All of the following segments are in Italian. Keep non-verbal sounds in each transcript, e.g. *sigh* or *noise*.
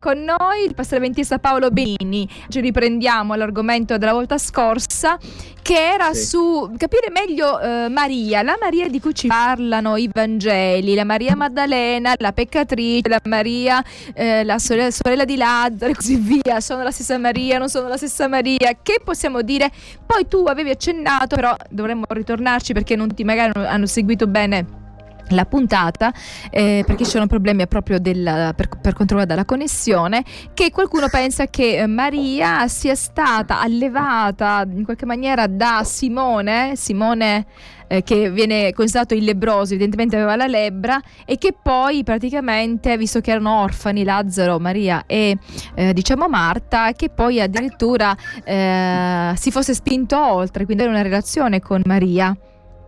con noi il pastore ventista Paolo Benini. Ci riprendiamo l'argomento della volta scorsa che era sì. su capire meglio eh, Maria, la Maria di cui ci parlano i Vangeli, la Maria Maddalena, la peccatrice, la Maria, eh, la sorella, sorella, di Lazzaro e così via. Sono la stessa Maria, non sono la stessa Maria. Che possiamo dire? Poi tu avevi accennato, però dovremmo ritornarci perché non ti magari hanno seguito bene la puntata eh, perché ci sono problemi proprio della, per, per quanto riguarda la connessione che qualcuno pensa che eh, Maria sia stata allevata in qualche maniera da Simone Simone eh, che viene considerato il lebroso evidentemente aveva la lebbra e che poi praticamente visto che erano orfani Lazzaro, Maria e eh, diciamo Marta che poi addirittura eh, si fosse spinto oltre quindi avere una relazione con Maria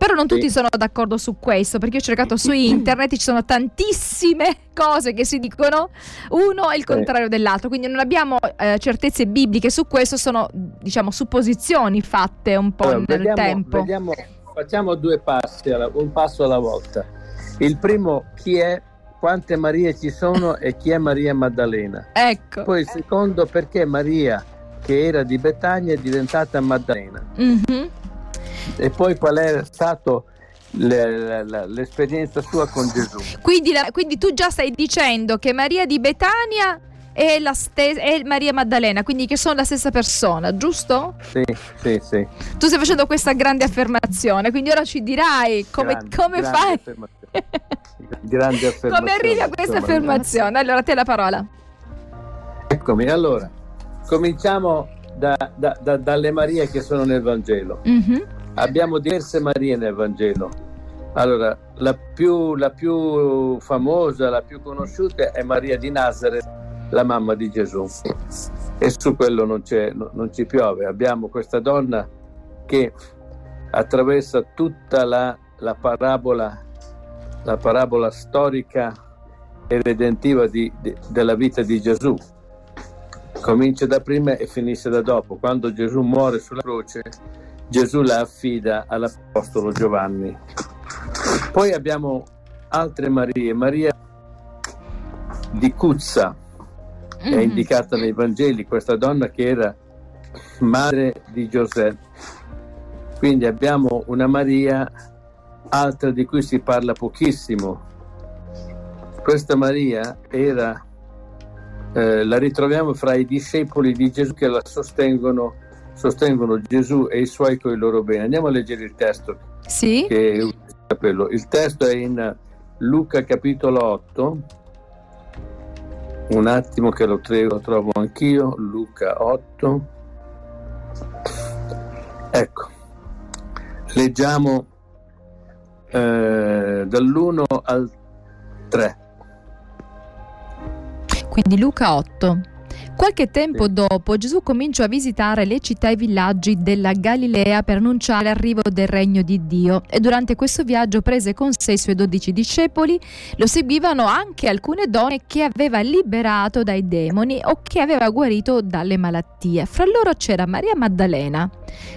però non tutti sì. sono d'accordo su questo, perché ho cercato su internet, ci sono tantissime *laughs* cose che si dicono, uno è il contrario sì. dell'altro, quindi non abbiamo eh, certezze bibliche su questo, sono diciamo supposizioni fatte un po' allora, nel vediamo, tempo. Vediamo, facciamo due passi, un passo alla volta. Il primo, chi è quante Marie ci sono e chi è Maria Maddalena. Ecco. Poi il secondo perché Maria che era di Betania è diventata Maddalena. Mm-hmm. E poi qual è stato le, le, l'esperienza sua con Gesù? Quindi, la, quindi, tu già stai dicendo che Maria di Betania è, la stes- è Maria Maddalena, quindi che sono la stessa persona, giusto? Sì, sì, sì. Tu stai facendo questa grande affermazione, quindi ora ci dirai come, grande, come grande fai. Affermazione. grande affermazione. Come arrivi a questa affermazione? Allora, te la parola. Eccomi, allora, cominciamo da, da, da, dalle Marie che sono nel Vangelo. Mm-hmm. Abbiamo diverse Marie nel Vangelo. Allora, la più, la più famosa, la più conosciuta è Maria di Nazareth, la mamma di Gesù. E su quello non, non ci piove. Abbiamo questa donna che attraversa tutta la, la, parabola, la parabola storica e redentiva di, di, della vita di Gesù comincia da prima e finisce da dopo. Quando Gesù muore sulla croce, Gesù la affida all'Apostolo Giovanni. Poi abbiamo altre Marie, Maria di Cuzza, è mm-hmm. indicata nei Vangeli, questa donna che era madre di Giuseppe. Quindi abbiamo una Maria, altra di cui si parla pochissimo. Questa Maria era eh, la ritroviamo fra i discepoli di Gesù che la sostengono, sostengono Gesù e i suoi con i loro beni. Andiamo a leggere il testo. Sì. il testo è in Luca capitolo 8. Un attimo che lo, lo trovo anch'io. Luca 8. Ecco, leggiamo eh, dall'1 al 3. Quindi Luca 8. Qualche tempo dopo Gesù cominciò a visitare le città e i villaggi della Galilea per annunciare l'arrivo del regno di Dio e durante questo viaggio prese con sé i suoi dodici discepoli, lo seguivano anche alcune donne che aveva liberato dai demoni o che aveva guarito dalle malattie. Fra loro c'era Maria Maddalena.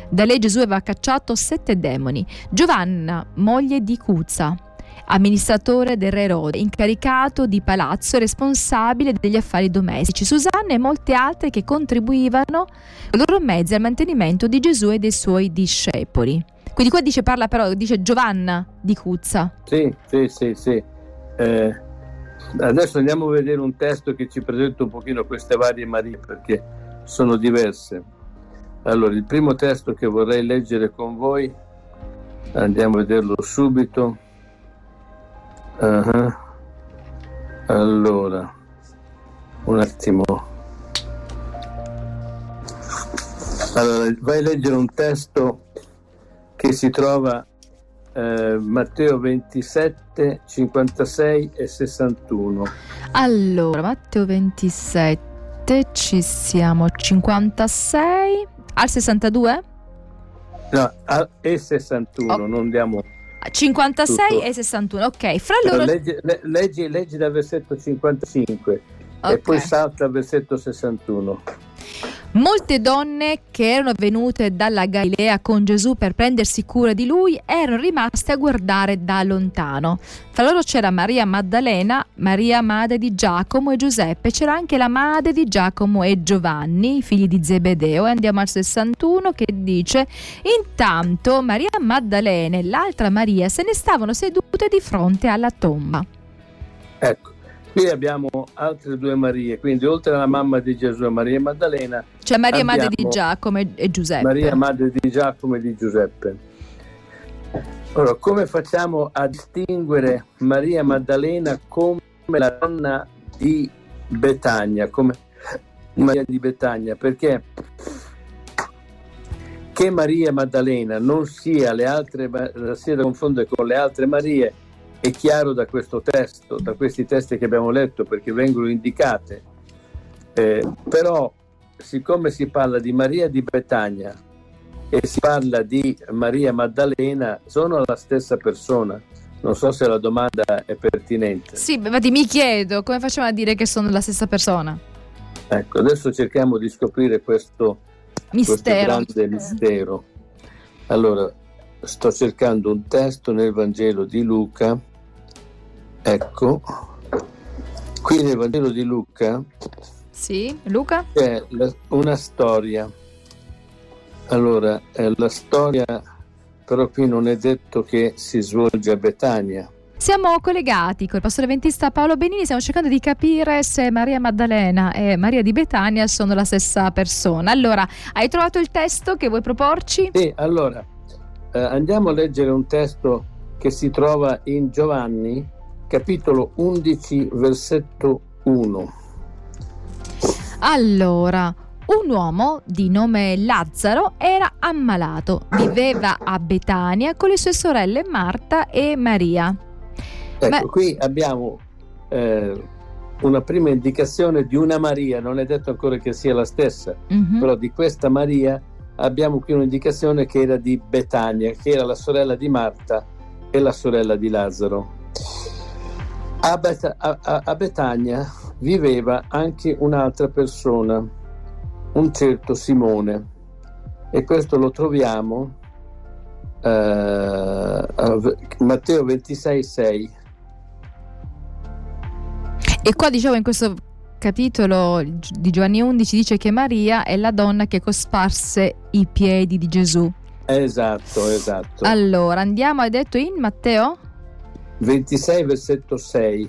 Da lei Gesù aveva cacciato sette demoni. Giovanna, moglie di Cuzza amministratore del re Erode, incaricato di palazzo e responsabile degli affari domestici, Susanna e molte altre che contribuivano con i loro mezzi al mantenimento di Gesù e dei suoi discepoli. Quindi qua dice, parla però, dice Giovanna di Cuzza. Sì, sì, sì, sì. Eh, adesso andiamo a vedere un testo che ci presenta un pochino queste varie Marie perché sono diverse. Allora, il primo testo che vorrei leggere con voi, andiamo a vederlo subito, Uh-huh. Allora, un attimo. Allora, vai a leggere un testo che si trova eh, Matteo 27, 56 e 61. Allora, Matteo 27, ci siamo 56 al 62? No, al, e 61, oh. non andiamo 56 Tutto. e 61, ok. Fra loro... Leggi, leggi, leggi dal versetto 55 okay. e poi salta al versetto 61. Molte donne che erano venute dalla Galilea con Gesù per prendersi cura di lui erano rimaste a guardare da lontano. Tra loro c'era Maria Maddalena, Maria madre di Giacomo e Giuseppe, c'era anche la madre di Giacomo e Giovanni, figli di Zebedeo. E andiamo al 61 che dice: Intanto Maria Maddalena e l'altra Maria se ne stavano sedute di fronte alla tomba. Ecco. Qui abbiamo altre due Marie, quindi oltre alla mamma di Gesù e Maria Maddalena. C'è Maria madre di Giacomo e Giuseppe. Maria madre di Giacomo e di Giuseppe. Allora, come facciamo a distinguere Maria Maddalena come la donna di Betania, come Maria di Betania? Perché che Maria Maddalena non sia, le altre, sia da confondere con le altre Marie è chiaro da questo testo, da questi testi che abbiamo letto, perché vengono indicate. Eh, però, siccome si parla di Maria di Betania e si parla di Maria Maddalena, sono la stessa persona. Non so se la domanda è pertinente. Sì, infatti mi chiedo come facciamo a dire che sono la stessa persona. Ecco, adesso cerchiamo di scoprire questo mistero. Questo grande mistero. Allora, sto cercando un testo nel Vangelo di Luca Ecco, qui nel Vangelo di Luca sì, Luca? c'è una storia. Allora, la storia però qui non è detto che si svolge a Betania. Siamo collegati col pastore ventista Paolo Benini, stiamo cercando di capire se Maria Maddalena e Maria di Betania sono la stessa persona. Allora, hai trovato il testo che vuoi proporci? Sì, allora, eh, andiamo a leggere un testo che si trova in Giovanni, capitolo 11, versetto 1. Allora, un uomo di nome Lazzaro era ammalato, viveva a Betania con le sue sorelle Marta e Maria. Ecco, Beh, qui abbiamo eh, una prima indicazione di una Maria, non è detto ancora che sia la stessa, uh-huh. però di questa Maria abbiamo qui un'indicazione che era di Betania, che era la sorella di Marta e la sorella di Lazzaro. A, Bet- a, a Betania viveva anche un'altra persona, un certo Simone, e questo lo troviamo uh, a Matteo 26, 6. E qua diciamo in questo capitolo di Giovanni 11 dice che Maria è la donna che cosparse i piedi di Gesù. Esatto, esatto. Allora, andiamo, hai detto in Matteo? 26 versetto 6.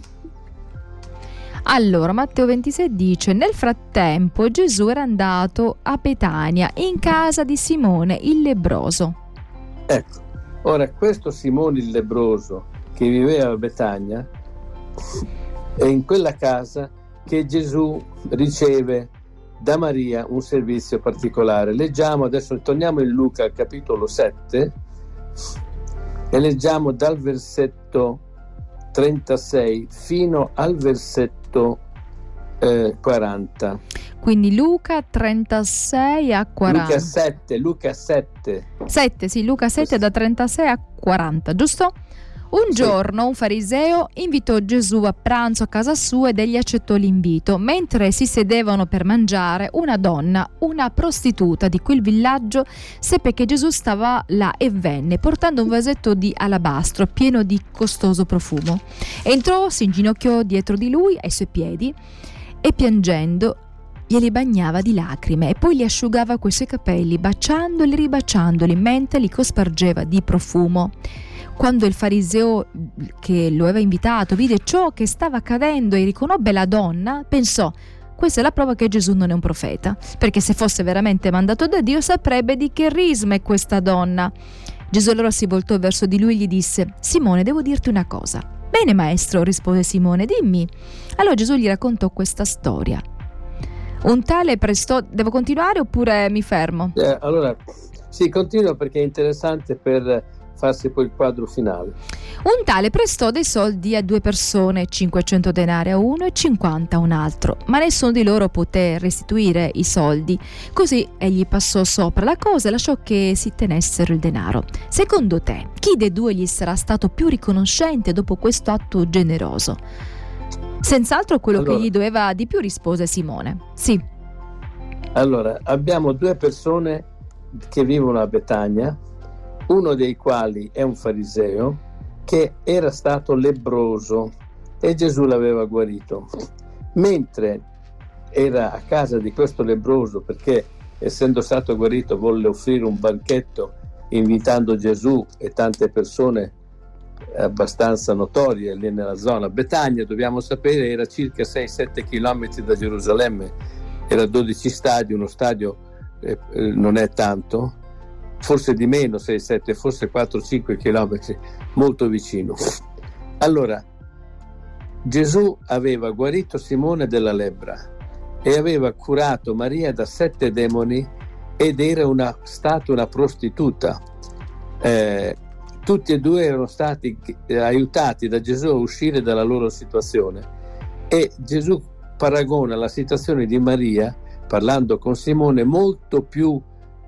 Allora, Matteo 26 dice: Nel frattempo Gesù era andato a Betania, in casa di Simone il lebroso. Ecco, ora questo Simone il lebroso che viveva a Betania è in quella casa che Gesù riceve da Maria un servizio particolare. Leggiamo adesso, torniamo in Luca al capitolo 7 e leggiamo dal versetto 36 fino al versetto eh, 40. Quindi Luca 36 a 40. Luca 7, Luca 7. 7, sì, Luca 7 da 36 a 40, giusto? Un giorno un fariseo invitò Gesù a pranzo a casa sua ed egli accettò l'invito. Mentre si sedevano per mangiare, una donna, una prostituta di quel villaggio, seppe che Gesù stava là e venne, portando un vasetto di alabastro pieno di costoso profumo. Entrò, si inginocchiò dietro di lui, ai suoi piedi, e piangendo glieli bagnava di lacrime e poi li asciugava coi suoi capelli, baciandoli e ribaciandoli mentre li cospargeva di profumo. Quando il fariseo che lo aveva invitato vide ciò che stava accadendo e riconobbe la donna, pensò questa è la prova che Gesù non è un profeta, perché se fosse veramente mandato da Dio saprebbe di che risma è questa donna. Gesù allora si voltò verso di lui e gli disse, Simone, devo dirti una cosa. Bene maestro, rispose Simone, dimmi. Allora Gesù gli raccontò questa storia. Un tale prestò... Devo continuare oppure mi fermo? Eh, allora, sì, continuo perché è interessante per farsi poi il quadro finale. Un tale prestò dei soldi a due persone, 500 denari a uno e 50 a un altro, ma nessuno di loro poté restituire i soldi. Così egli passò sopra la cosa e lasciò che si tenessero il denaro. Secondo te, chi dei due gli sarà stato più riconoscente dopo questo atto generoso? Senz'altro quello allora, che gli doveva di più rispose Simone. Sì. Allora, abbiamo due persone che vivono a Betania, uno dei quali è un fariseo che era stato lebroso e Gesù l'aveva guarito. Mentre era a casa di questo lebroso perché essendo stato guarito volle offrire un banchetto invitando Gesù e tante persone abbastanza notorie lì nella zona. Betania, dobbiamo sapere, era circa 6-7 km da Gerusalemme, era 12 stadi, uno stadio eh, eh non è tanto, forse di meno 6-7, forse 4-5 km, molto vicino. Allora, Gesù aveva guarito Simone della lebbra e aveva curato Maria da sette demoni ed era una, stata una prostituta. Eh, tutti e due erano stati eh, aiutati da Gesù a uscire dalla loro situazione e Gesù paragona la situazione di Maria, parlando con Simone, molto più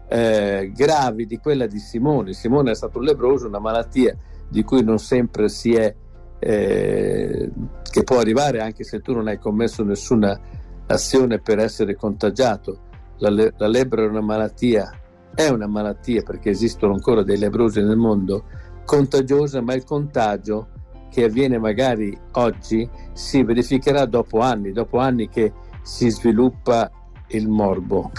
eh, gravi di quella di Simone. Simone è stato un lebroso, una malattia di cui non sempre si è, eh, che può arrivare anche se tu non hai commesso nessuna azione per essere contagiato. La, le- la lebbra è una malattia, è una malattia perché esistono ancora dei lebrosi nel mondo, contagiosa, ma il contagio che avviene magari oggi si verificherà dopo anni, dopo anni che si sviluppa il morbo.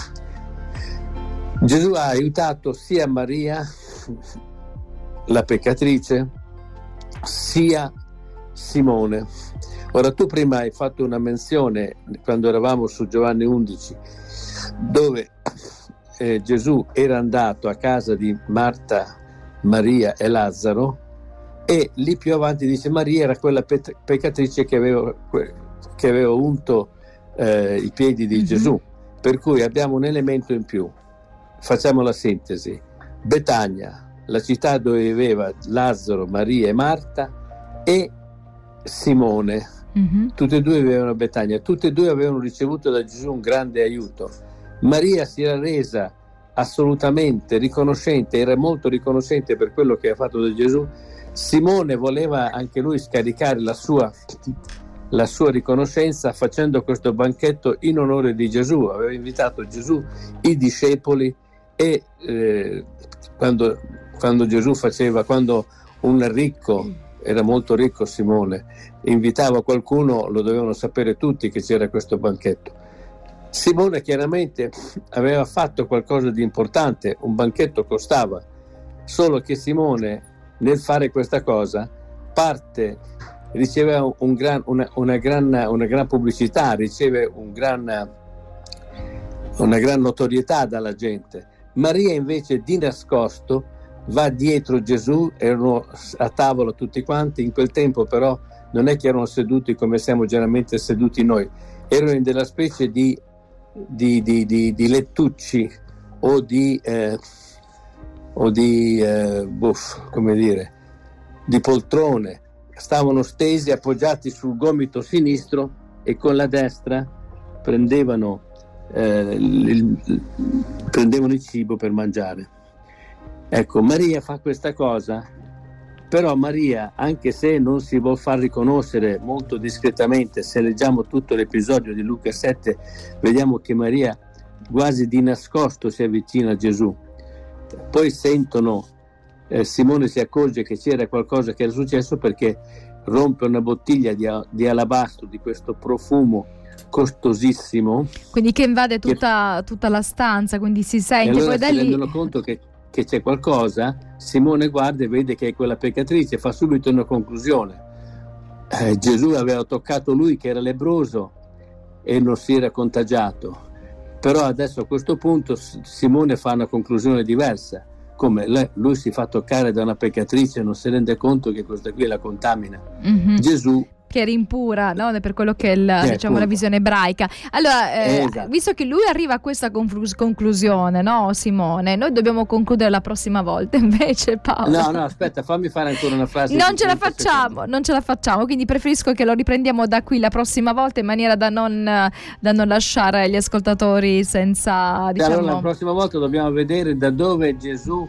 Gesù ha aiutato sia Maria, la peccatrice, sia Simone. Ora tu prima hai fatto una menzione quando eravamo su Giovanni 11 dove eh, Gesù era andato a casa di Marta Maria e Lazzaro e lì più avanti dice Maria era quella pe- peccatrice che aveva, che aveva unto eh, i piedi di mm-hmm. Gesù, per cui abbiamo un elemento in più. Facciamo la sintesi. Betania, la città dove viveva Lazzaro, Maria e Marta e Simone. Mm-hmm. Tutte e due vivevano a Betania, tutte e due avevano ricevuto da Gesù un grande aiuto. Maria si era resa assolutamente riconoscente, era molto riconoscente per quello che ha fatto da Gesù. Simone voleva anche lui scaricare la sua, la sua riconoscenza facendo questo banchetto in onore di Gesù. Aveva invitato Gesù, i discepoli e eh, quando, quando Gesù faceva, quando un ricco era molto ricco Simone, invitava qualcuno, lo dovevano sapere tutti che c'era questo banchetto. Simone chiaramente aveva fatto qualcosa di importante, un banchetto costava, solo che Simone nel fare questa cosa parte, riceve un gran, una, una, gran, una, gran, pubblicità, riceve un gran, una gran notorietà dalla gente. Maria invece di nascosto va dietro Gesù, erano a tavola tutti quanti, in quel tempo però non è che erano seduti come siamo generalmente seduti noi, erano in della specie di di, di, di, lettucci o di, eh, o eh, buff, come dire, di poltrone, stavano stesi appoggiati sul gomito sinistro e con la destra prendevano, eh, il, prendevano il cibo per mangiare. Ecco, Maria fa questa cosa però Maria, anche se non si vuol far riconoscere molto discretamente, se leggiamo tutto l'episodio di Luca 7, vediamo che Maria quasi di nascosto si avvicina a Gesù. Poi sentono, eh, Simone si accorge che c'era qualcosa che era successo perché rompe una bottiglia di, di alabastro di questo profumo costosissimo. Quindi che invade tutta, che... tutta la stanza, quindi si sente. E allora poi si lì... rendono conto che che c'è qualcosa, Simone guarda e vede che è quella peccatrice, fa subito una conclusione. Eh, Gesù aveva toccato lui che era lebroso e non si era contagiato. Però adesso a questo punto Simone fa una conclusione diversa. Come lei, lui si fa toccare da una peccatrice e non si rende conto che questa qui la contamina. Mm-hmm. Gesù che era impura no? per quello che è il, eh, diciamo, la visione ebraica. Allora, eh, esatto. visto che lui arriva a questa conclus- conclusione, no, Simone, noi dobbiamo concludere la prossima volta. *laughs* Invece, Paolo. No, no, aspetta, fammi fare ancora una frase. Non ce la facciamo, secondi. non ce la facciamo. Quindi preferisco che lo riprendiamo da qui la prossima volta in maniera da non, da non lasciare gli ascoltatori senza. Diciamo... Allora, la prossima volta dobbiamo vedere da dove Gesù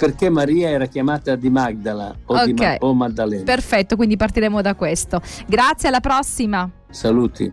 perché Maria era chiamata di Magdala o, okay. di Ma- o Maddalena. Perfetto, quindi partiremo da questo. Grazie, alla prossima. Saluti.